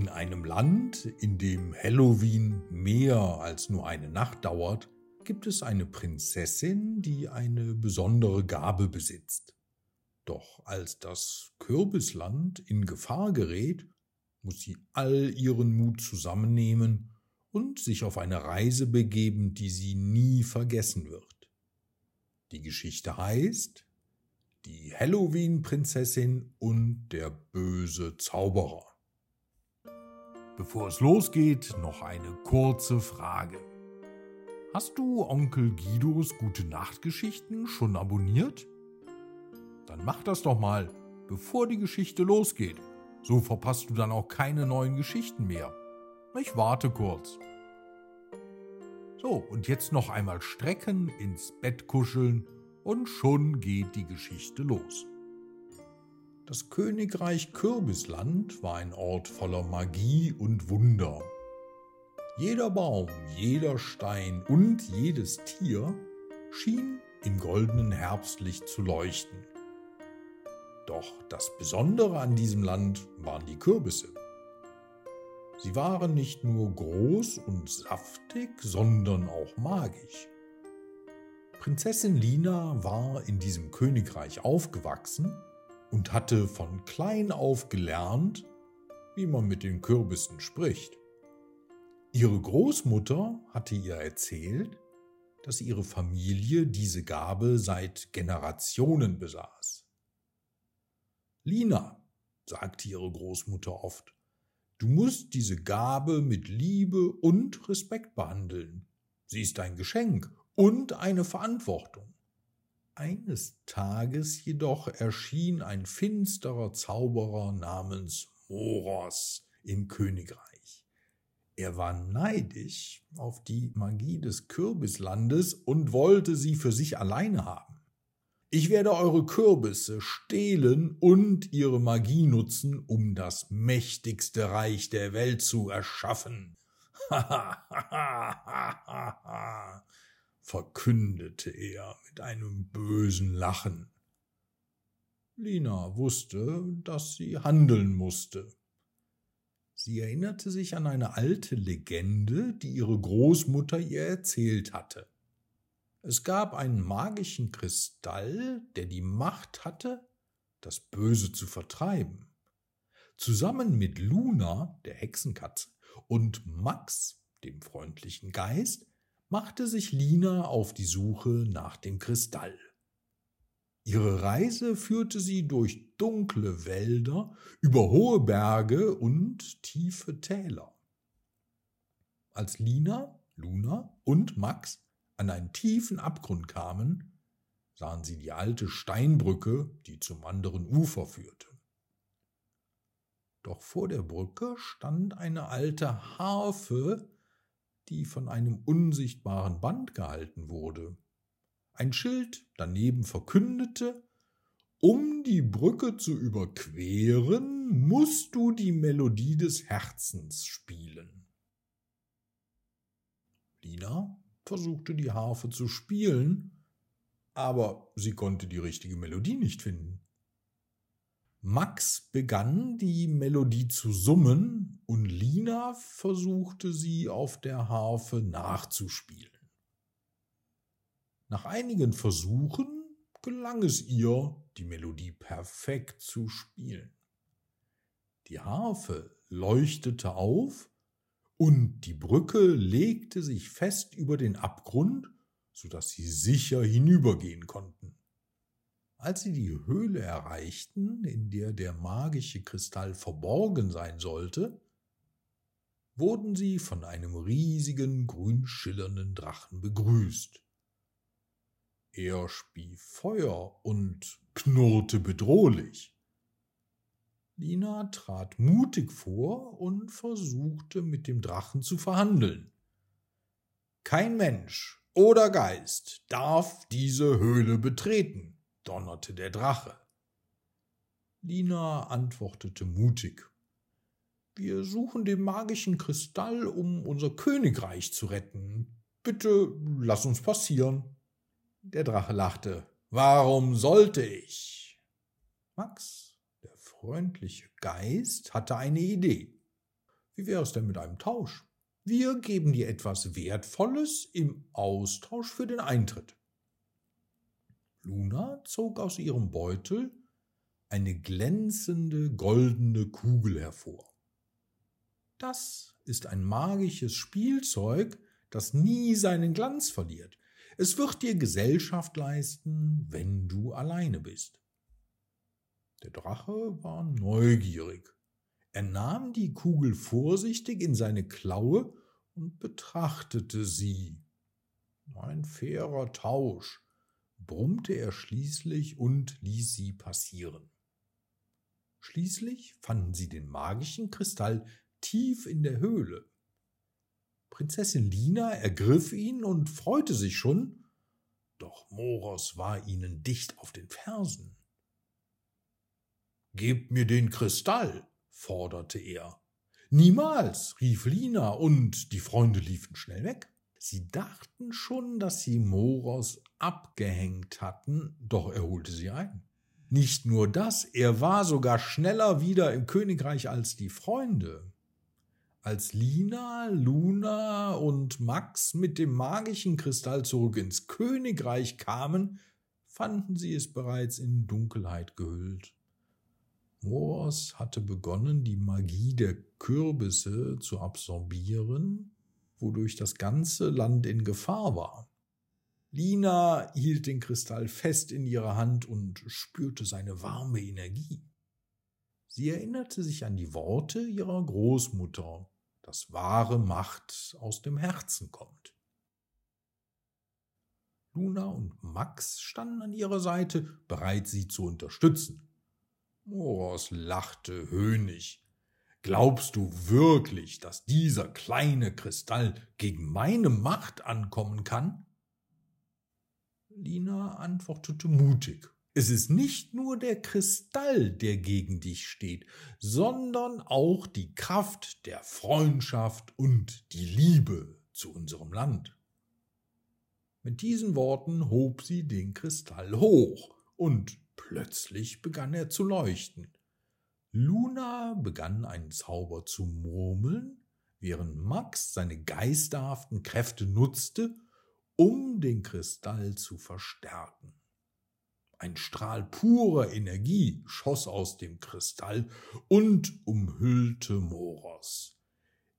In einem Land, in dem Halloween mehr als nur eine Nacht dauert, gibt es eine Prinzessin, die eine besondere Gabe besitzt. Doch als das Kürbisland in Gefahr gerät, muss sie all ihren Mut zusammennehmen und sich auf eine Reise begeben, die sie nie vergessen wird. Die Geschichte heißt Die Halloween-Prinzessin und der böse Zauberer. Bevor es losgeht, noch eine kurze Frage. Hast du Onkel Guidos Gute Nachtgeschichten schon abonniert? Dann mach das doch mal, bevor die Geschichte losgeht. So verpasst du dann auch keine neuen Geschichten mehr. Ich warte kurz. So, und jetzt noch einmal strecken, ins Bett kuscheln und schon geht die Geschichte los. Das Königreich Kürbisland war ein Ort voller Magie und Wunder. Jeder Baum, jeder Stein und jedes Tier schien im goldenen Herbstlicht zu leuchten. Doch das Besondere an diesem Land waren die Kürbisse. Sie waren nicht nur groß und saftig, sondern auch magisch. Prinzessin Lina war in diesem Königreich aufgewachsen und hatte von klein auf gelernt, wie man mit den Kürbissen spricht. Ihre Großmutter hatte ihr erzählt, dass ihre Familie diese Gabe seit Generationen besaß. Lina, sagte ihre Großmutter oft, du musst diese Gabe mit Liebe und Respekt behandeln. Sie ist ein Geschenk und eine Verantwortung. Eines Tages jedoch erschien ein finsterer Zauberer namens Moros im Königreich. Er war neidisch auf die Magie des Kürbislandes und wollte sie für sich alleine haben. Ich werde eure Kürbisse stehlen und ihre Magie nutzen, um das mächtigste Reich der Welt zu erschaffen. Verkündete er mit einem bösen Lachen. Lina wusste, dass sie handeln musste. Sie erinnerte sich an eine alte Legende, die ihre Großmutter ihr erzählt hatte. Es gab einen magischen Kristall, der die Macht hatte, das Böse zu vertreiben. Zusammen mit Luna, der Hexenkatze, und Max, dem freundlichen Geist, machte sich Lina auf die Suche nach dem Kristall. Ihre Reise führte sie durch dunkle Wälder, über hohe Berge und tiefe Täler. Als Lina, Luna und Max an einen tiefen Abgrund kamen, sahen sie die alte Steinbrücke, die zum anderen Ufer führte. Doch vor der Brücke stand eine alte Harfe, die von einem unsichtbaren Band gehalten wurde. Ein Schild daneben verkündete, um die Brücke zu überqueren, musst du die Melodie des Herzens spielen. Lina versuchte die Harfe zu spielen, aber sie konnte die richtige Melodie nicht finden. Max begann die Melodie zu summen und Lina versuchte sie auf der Harfe nachzuspielen. Nach einigen Versuchen gelang es ihr, die Melodie perfekt zu spielen. Die Harfe leuchtete auf und die Brücke legte sich fest über den Abgrund, so dass sie sicher hinübergehen konnten. Als sie die Höhle erreichten, in der der magische Kristall verborgen sein sollte, wurden sie von einem riesigen grün schillernden Drachen begrüßt. Er spie Feuer und knurrte bedrohlich. Lina trat mutig vor und versuchte mit dem Drachen zu verhandeln. Kein Mensch oder Geist darf diese Höhle betreten, donnerte der Drache. Lina antwortete mutig. Wir suchen den magischen Kristall, um unser Königreich zu retten. Bitte lass uns passieren. Der Drache lachte. Warum sollte ich? Max, der freundliche Geist, hatte eine Idee. Wie wäre es denn mit einem Tausch? Wir geben dir etwas Wertvolles im Austausch für den Eintritt. Luna zog aus ihrem Beutel eine glänzende goldene Kugel hervor. Das ist ein magisches Spielzeug, das nie seinen Glanz verliert. Es wird dir Gesellschaft leisten, wenn du alleine bist. Der Drache war neugierig. Er nahm die Kugel vorsichtig in seine Klaue und betrachtete sie. Ein fairer Tausch, brummte er schließlich und ließ sie passieren. Schließlich fanden sie den magischen Kristall tief in der Höhle. Prinzessin Lina ergriff ihn und freute sich schon, doch Moros war ihnen dicht auf den Fersen. Gebt mir den Kristall, forderte er. Niemals, rief Lina, und die Freunde liefen schnell weg. Sie dachten schon, dass sie Moros abgehängt hatten, doch er holte sie ein. Nicht nur das, er war sogar schneller wieder im Königreich als die Freunde. Als Lina, Luna und Max mit dem magischen Kristall zurück ins Königreich kamen, fanden sie es bereits in Dunkelheit gehüllt. Moors hatte begonnen, die Magie der Kürbisse zu absorbieren wodurch das ganze Land in Gefahr war. Lina hielt den Kristall fest in ihrer Hand und spürte seine warme Energie. Sie erinnerte sich an die Worte ihrer Großmutter, dass wahre Macht aus dem Herzen kommt. Luna und Max standen an ihrer Seite, bereit, sie zu unterstützen. Moros lachte höhnisch. Glaubst du wirklich, dass dieser kleine Kristall gegen meine Macht ankommen kann? Lina antwortete mutig. Es ist nicht nur der Kristall, der gegen dich steht, sondern auch die Kraft der Freundschaft und die Liebe zu unserem Land. Mit diesen Worten hob sie den Kristall hoch, und plötzlich begann er zu leuchten. Luna begann einen Zauber zu murmeln, während Max seine geisterhaften Kräfte nutzte, um den Kristall zu verstärken. Ein Strahl purer Energie schoss aus dem Kristall und umhüllte Moros.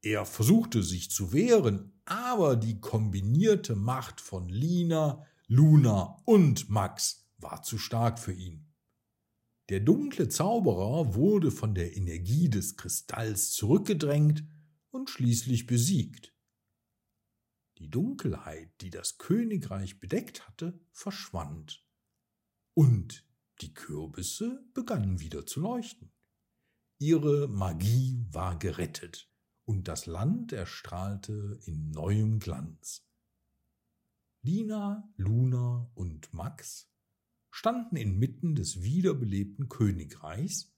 Er versuchte sich zu wehren, aber die kombinierte Macht von Lina, Luna und Max war zu stark für ihn. Der dunkle Zauberer wurde von der Energie des Kristalls zurückgedrängt und schließlich besiegt. Die Dunkelheit, die das Königreich bedeckt hatte, verschwand, und die Kürbisse begannen wieder zu leuchten. Ihre Magie war gerettet, und das Land erstrahlte in neuem Glanz. Lina, Luna und Max standen inmitten des wiederbelebten Königreichs,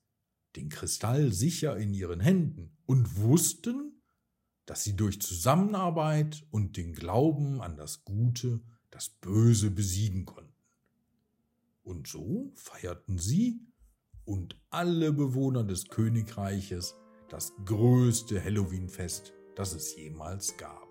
den Kristall sicher in ihren Händen und wussten, dass sie durch Zusammenarbeit und den Glauben an das Gute das Böse besiegen konnten. Und so feierten sie und alle Bewohner des Königreiches das größte Halloween-Fest, das es jemals gab.